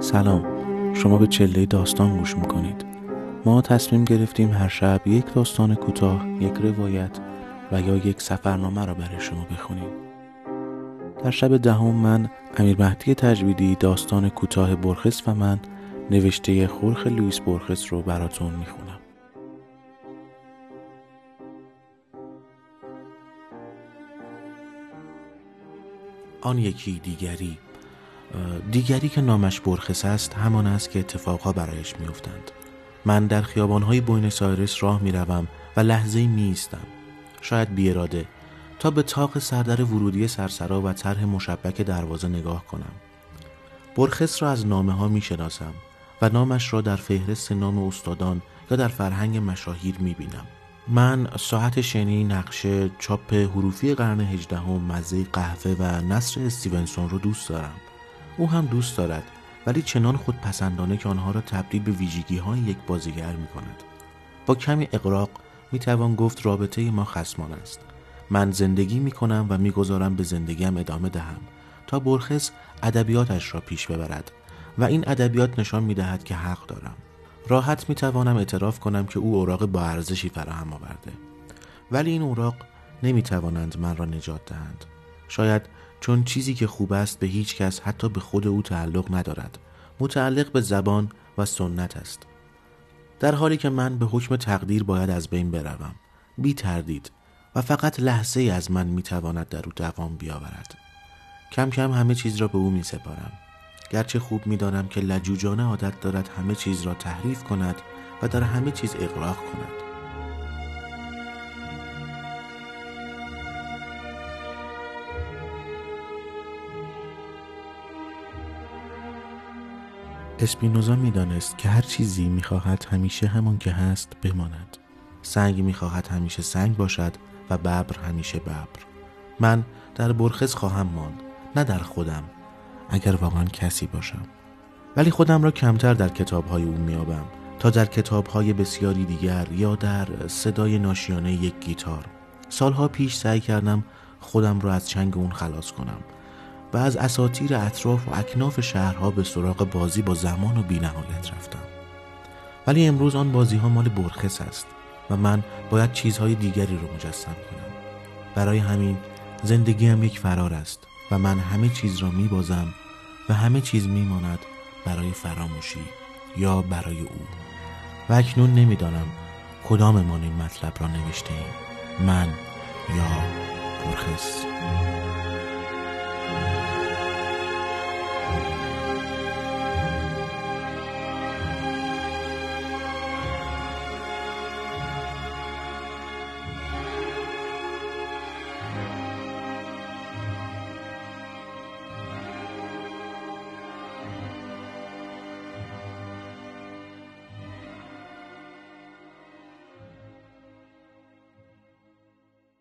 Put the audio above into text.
سلام. شما به چله داستان گوش می‌کنید. ما تصمیم گرفتیم هر شب یک داستان کوتاه یک روایت و یا یک سفرنامه را برای شما بخونیم. در شب دهم من امیر مهدی تجویدی داستان کوتاه برخس و من نوشته خورخ لویس برخس رو براتون می‌خونم. آن یکی دیگری دیگری که نامش بورخس است همان است که اتفاقها برایش میافتند. من در خیابانهای بوینس آیرس راه می‌روم و لحظه‌ای می ایستم شاید بیاراده. تا به تاق سردر ورودی سرسرا و طرح مشبک دروازه نگاه کنم. بورخس را از نامه ها می شناسم و نامش را در فهرست نام استادان یا در فرهنگ مشاهیر می بینم من ساعت شنی نقشه چاپ حروفی قرن هجدهم مزه قهوه و نثر استیونسون رو دوست دارم. او هم دوست دارد ولی چنان خود پسندانه که آنها را تبدیل به ویژگی های یک بازیگر می کند. با کمی اقراق می توان گفت رابطه ما خسمان است. من زندگی می کنم و می‌گذارم به زندگیم ادامه دهم تا برخص ادبیاتش را پیش ببرد و این ادبیات نشان می دهد که حق دارم. راحت می توانم اعتراف کنم که او اوراق با ارزشی فراهم آورده. ولی این اوراق نمی توانند من را نجات دهند. شاید چون چیزی که خوب است به هیچ کس حتی به خود او تعلق ندارد. متعلق به زبان و سنت است. در حالی که من به حکم تقدیر باید از بین بروم بی تردید و فقط لحظه ای از من می‌تواند در او دوام بیاورد. کم کم همه چیز را به او می سپارم گرچه خوب می‌دانم که لجوجانه عادت دارد همه چیز را تحریف کند و در همه چیز اقراق کند. اسپینوزا می‌دانست که هر چیزی می‌خواهد همیشه همان که هست بماند. سنگ می‌خواهد همیشه سنگ باشد و ببر همیشه ببر. من در برخز خواهم ماند نه در خودم اگر واقعا کسی باشم. ولی خودم را کمتر در کتابهای او میابم تا در کتابهای بسیاری دیگر یا در صدای ناشیانه یک گیتار. سالها پیش سعی کردم خودم را از چنگ اون خلاص کنم. و از اساتیر اطراف و اکناف شهرها به سراغ بازی با زمان و بینهایت رفتم. ولی امروز آن بازی ها مال برخص است و من باید چیزهای دیگری رو مجسم کنم. برای همین زندگیم یک فرار است و من همه چیز را می بازم و همه چیز می ماند برای فراموشی یا برای او. و اکنون نمی‌دانم کداممان این مطلب را نوشته ایم. من یا برخص.